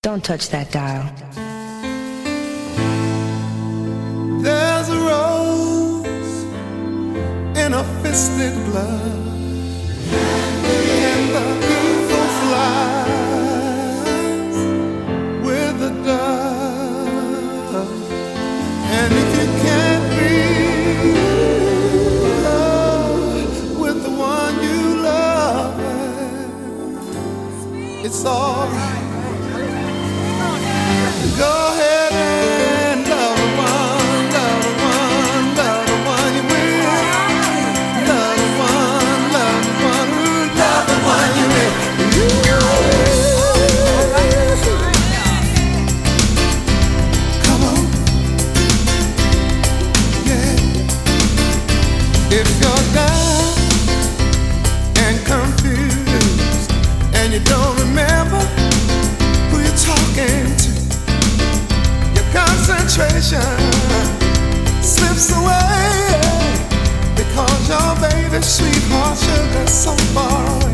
Don't touch that dial. There's a rose in a fisted blood, and the flies with the dove. And if you can't be with the one you love, it's alright go ahead. sweetheart sugar so far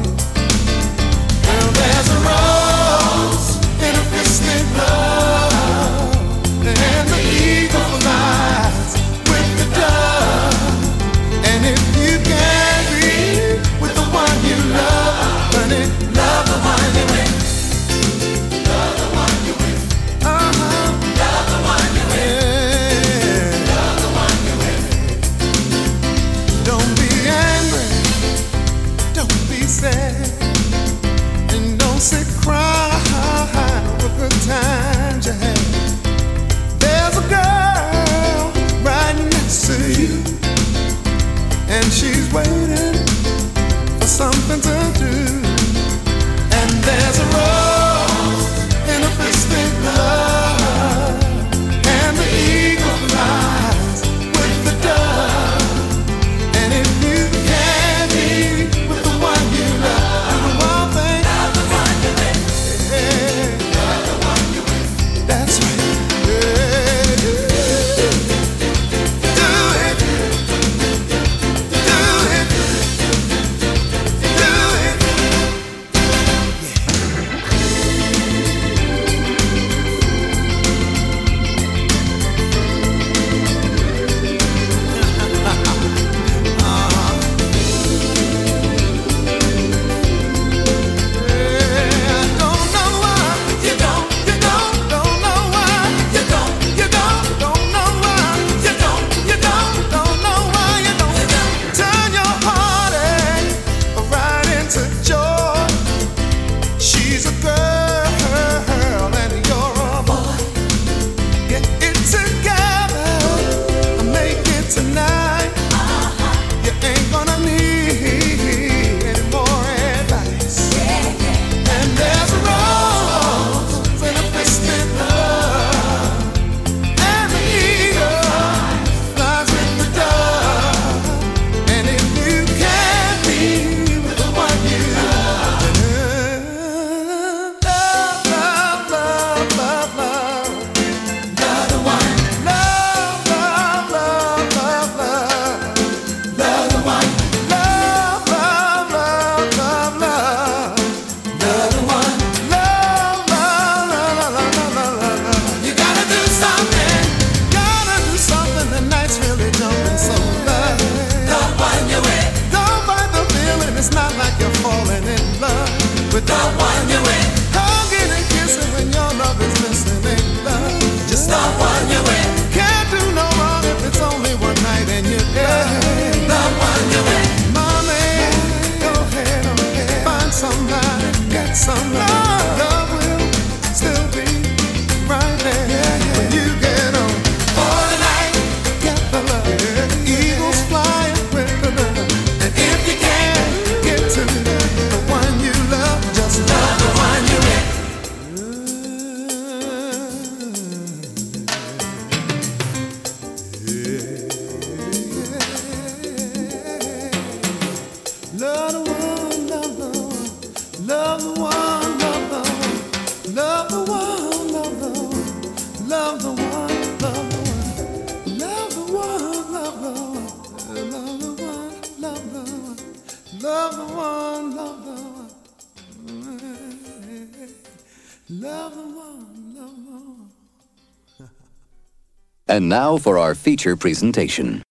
now for our feature presentation.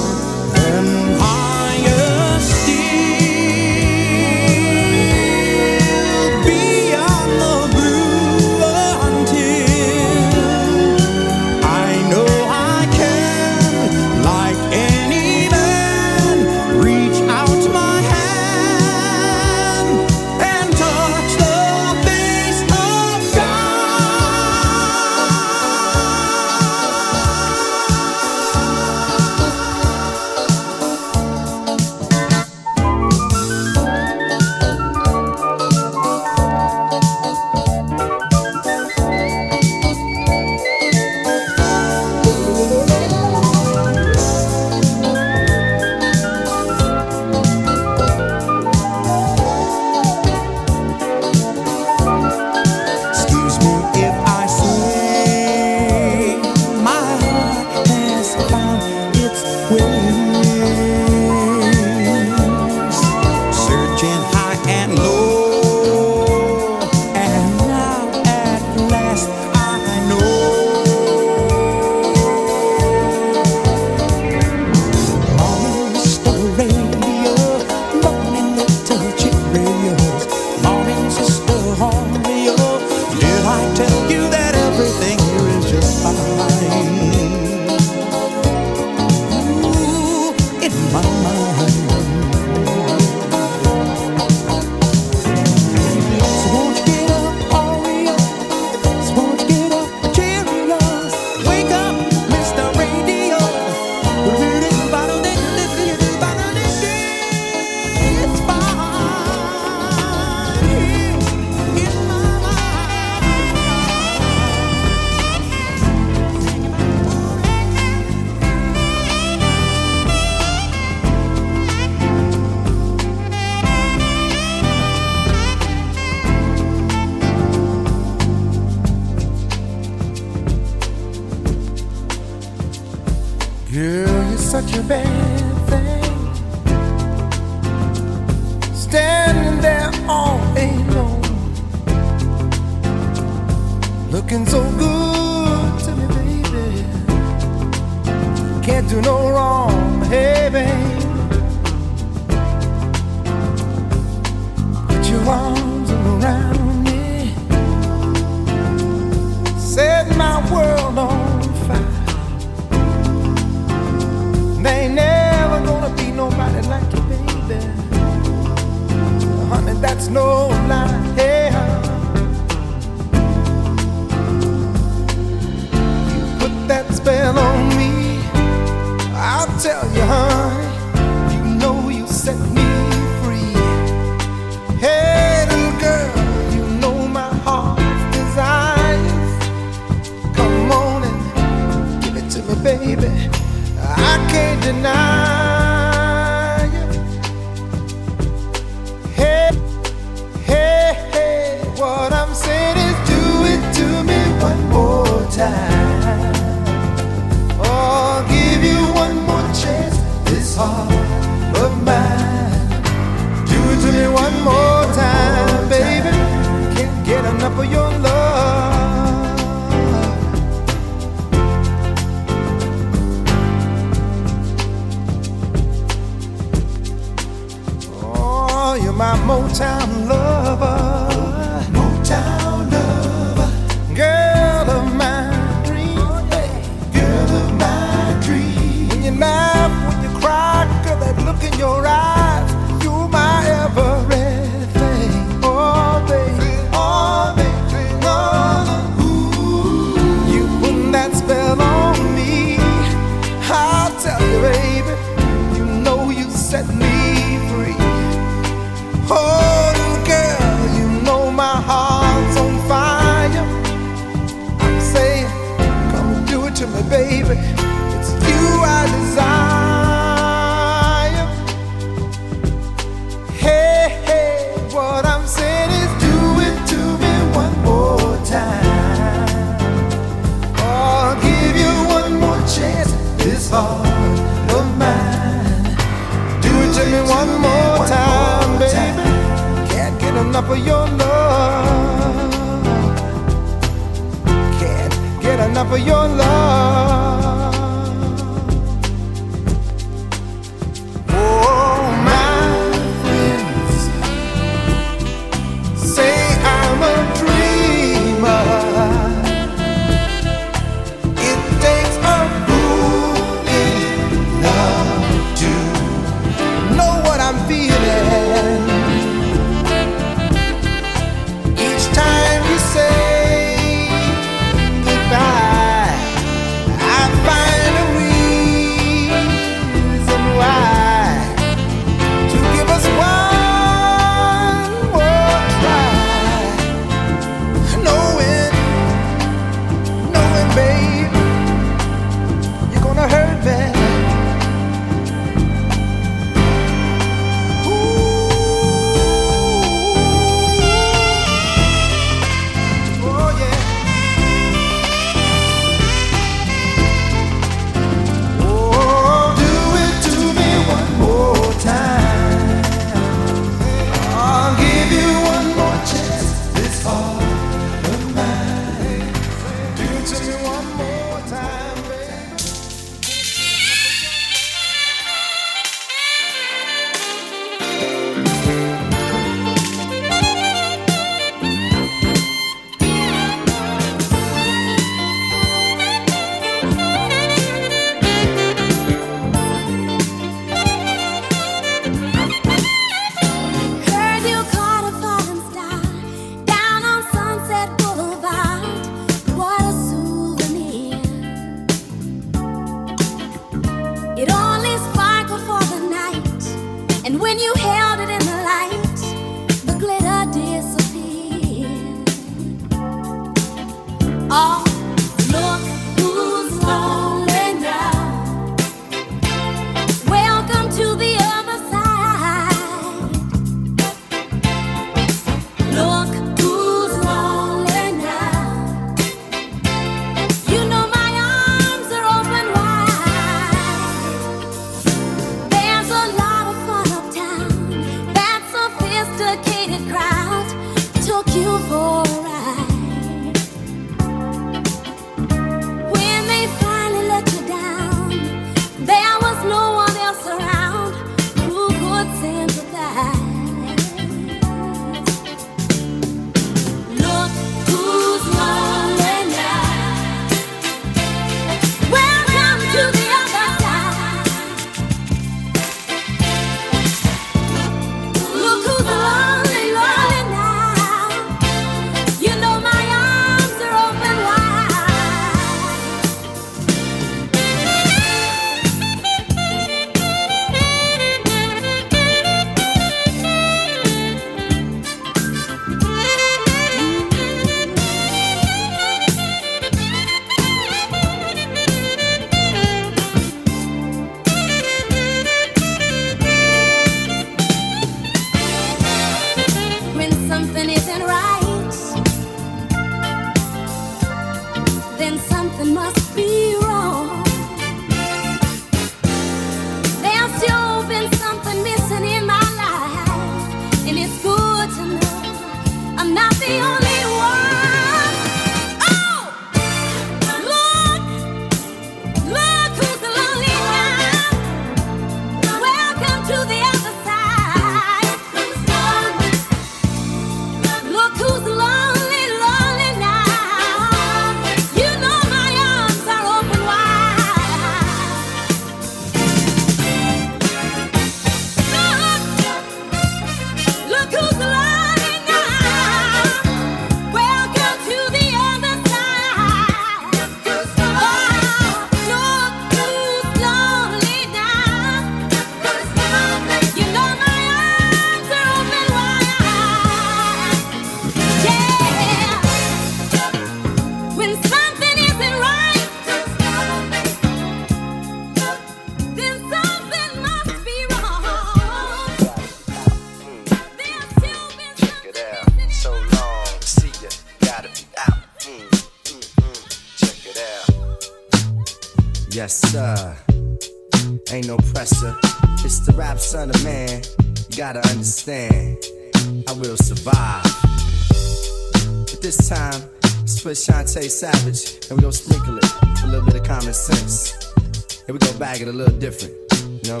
bag it a little different, you know?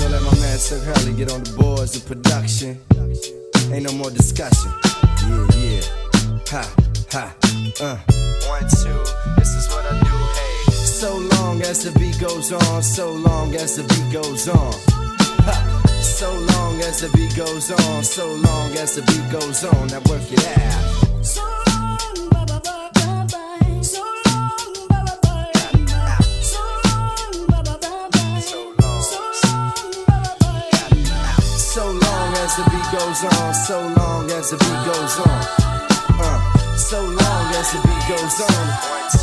Don't let my man Chuck Hurley get on the boards of production. Ain't no more discussion. Yeah, yeah. Ha, ha, uh. One, two, this is what I do, hey. So long as the beat goes on, so long as the beat goes on. Ha. So long as the beat goes on, so long as the beat goes on, now work it out. as the beat goes on. Uh, so long as the beat goes on.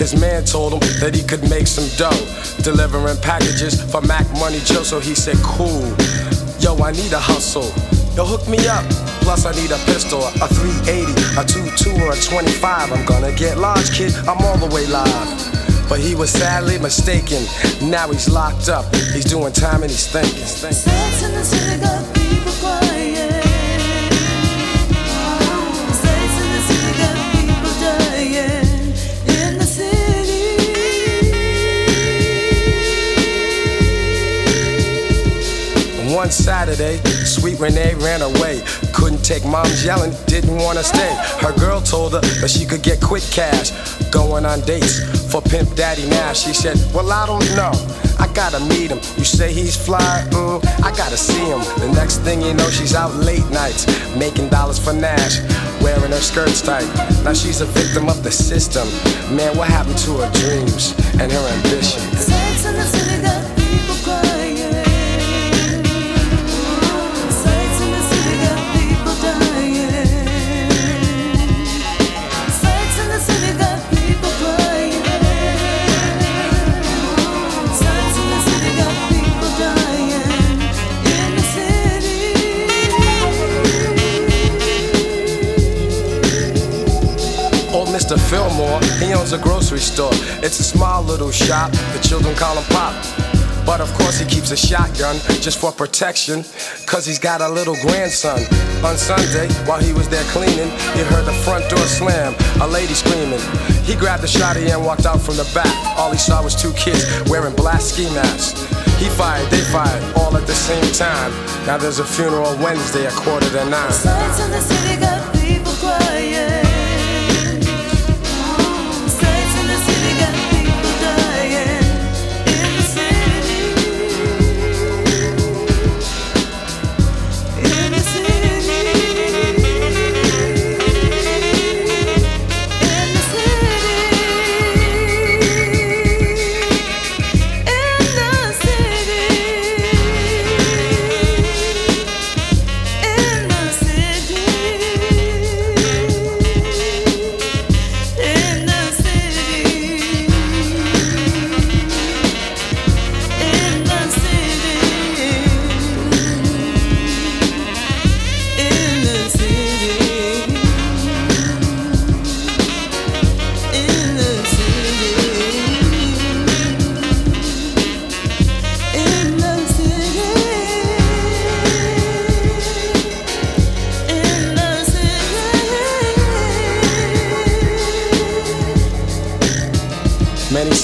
His man told him that he could make some dough, delivering packages for Mac Money Joe. So he said, Cool, yo, I need a hustle. Yo, hook me up. Plus, I need a pistol, a 380, a 22, or a 25. I'm gonna get large, kid. I'm all the way live. But he was sadly mistaken. Now he's locked up. He's doing time and he's thinking. thinking. One Saturday, sweet Renee ran away. Couldn't take mom's yelling, didn't wanna stay. Her girl told her that she could get quick cash going on dates for Pimp Daddy now. She said, Well, I don't know. I gotta meet him. You say he's fly, mm, I gotta see him. The next thing you know, she's out late nights making dollars for Nash, wearing her skirts tight. Now she's a victim of the system. Man, what happened to her dreams and her ambition? Mr. Fillmore, he owns a grocery store. It's a small little shop, the children call him Pop. But of course, he keeps a shotgun just for protection, cause he's got a little grandson. On Sunday, while he was there cleaning, he heard the front door slam, a lady screaming. He grabbed the shotty and walked out from the back. All he saw was two kids wearing black ski masks. He fired, they fired, all at the same time. Now there's a funeral Wednesday at quarter to nine.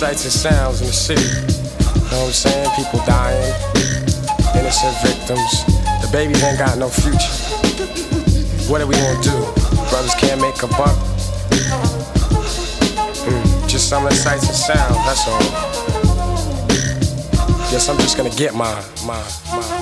Sights and sounds in the city. Know what I'm saying? People dying, innocent victims. The babies ain't got no future. What are we gonna do? Brothers can't make a buck. Mm, just some of the sights and sounds, that's all. Guess I'm just gonna get mine, mine, mine.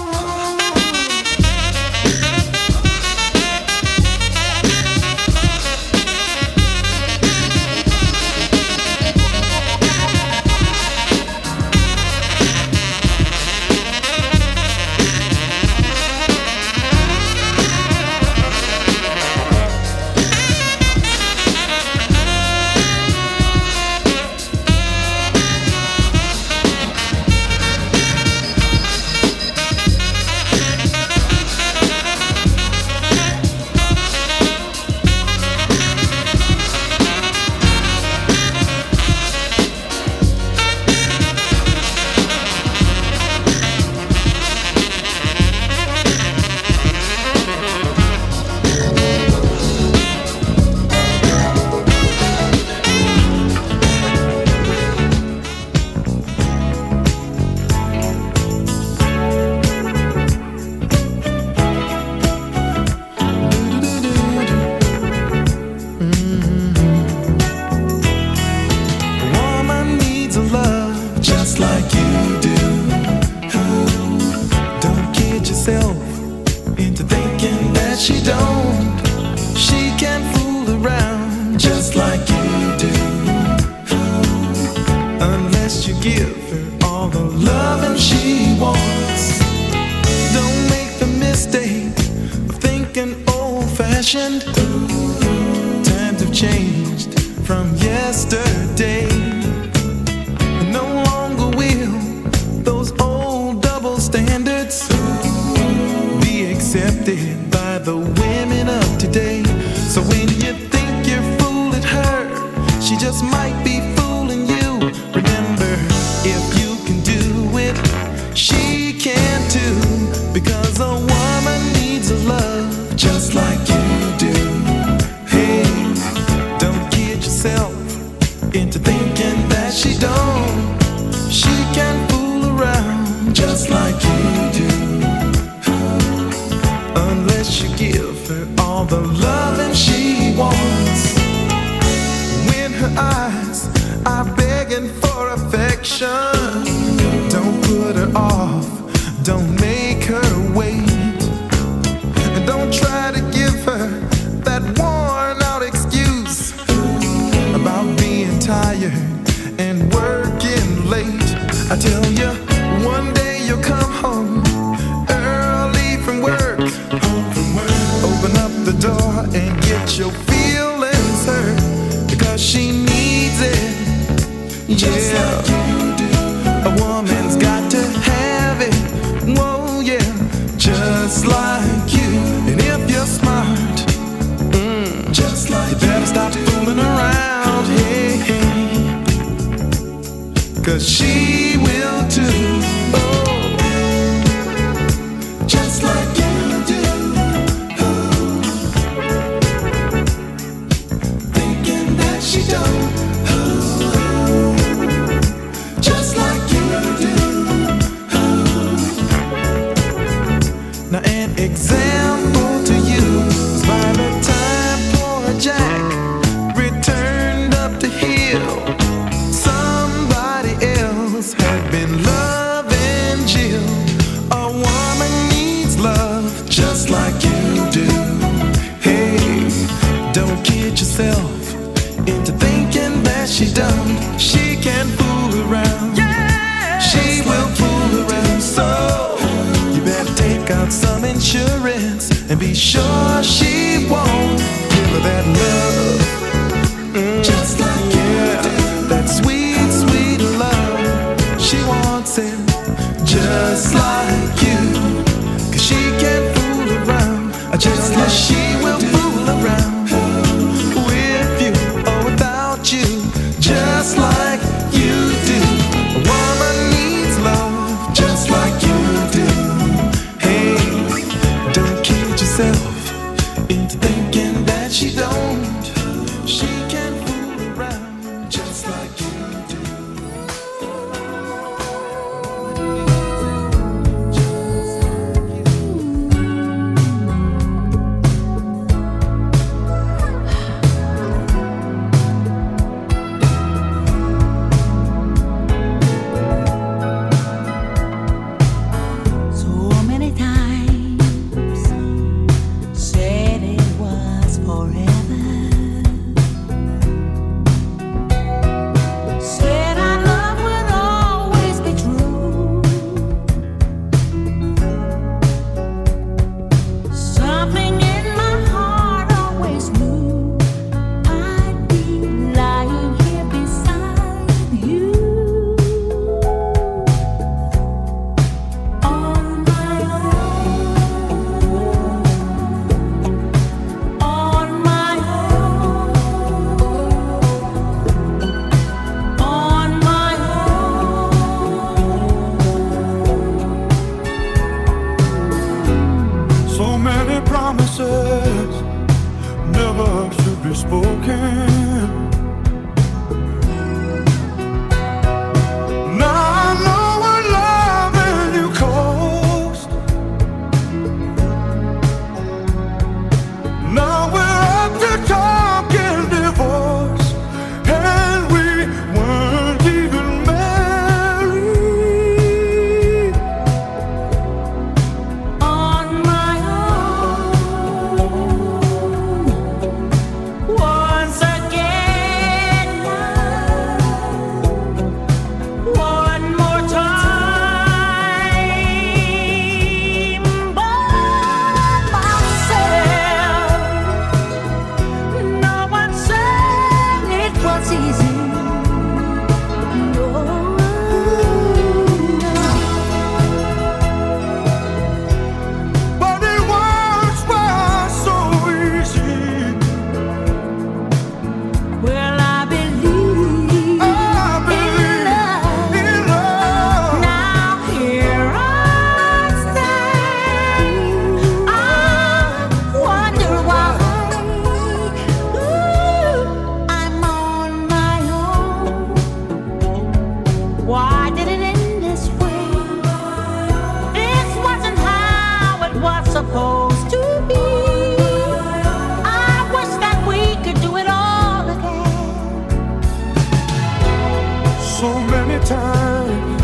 So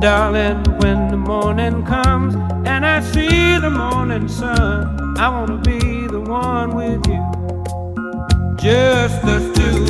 Darling, when the morning comes and I see the morning sun, I wanna be the one with you. Just the two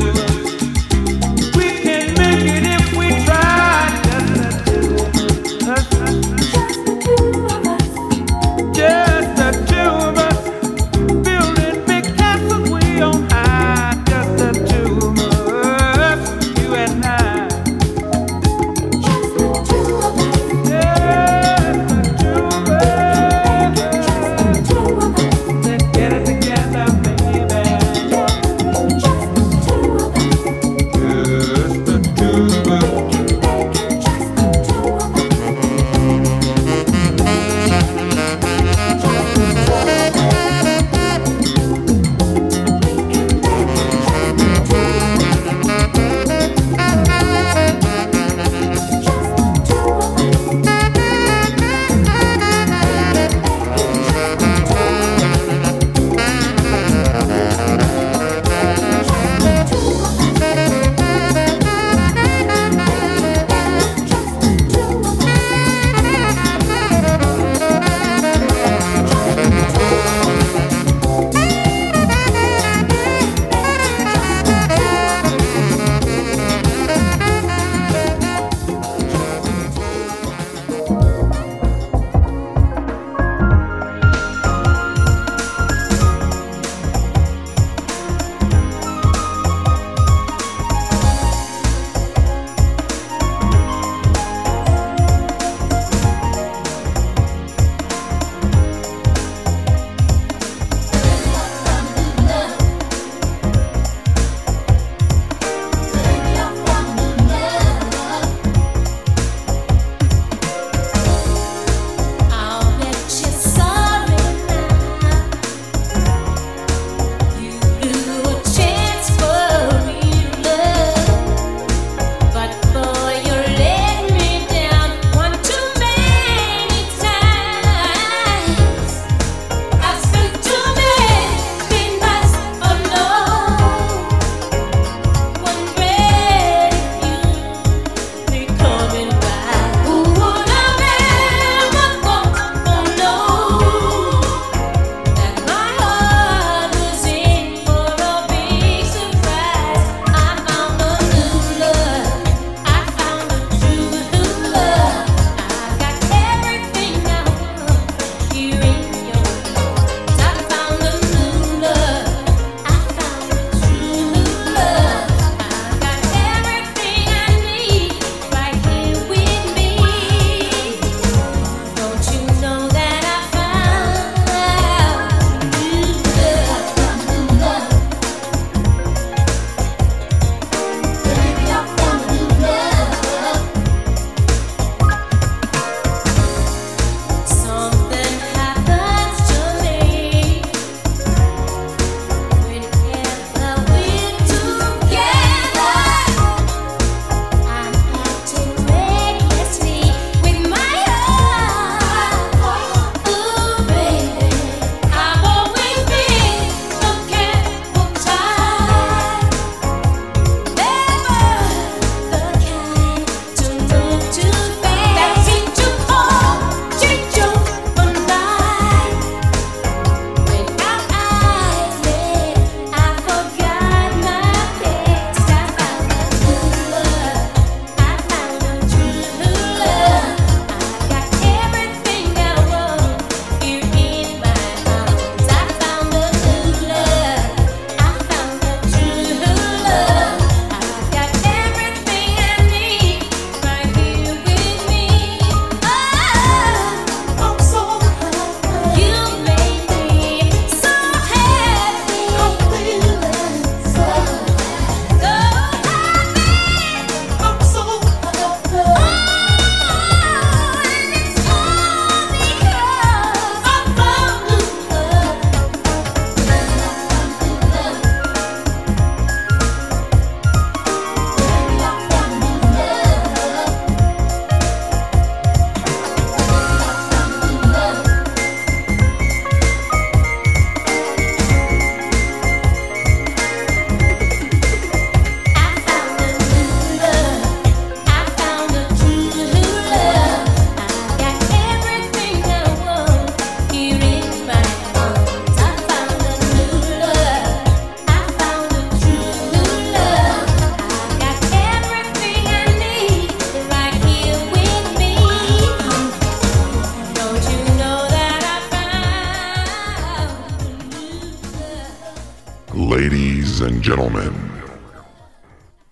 ladies and gentlemen,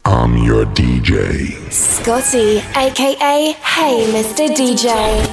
I'm your DJ. Scotty, aka Hey Mr. DJ.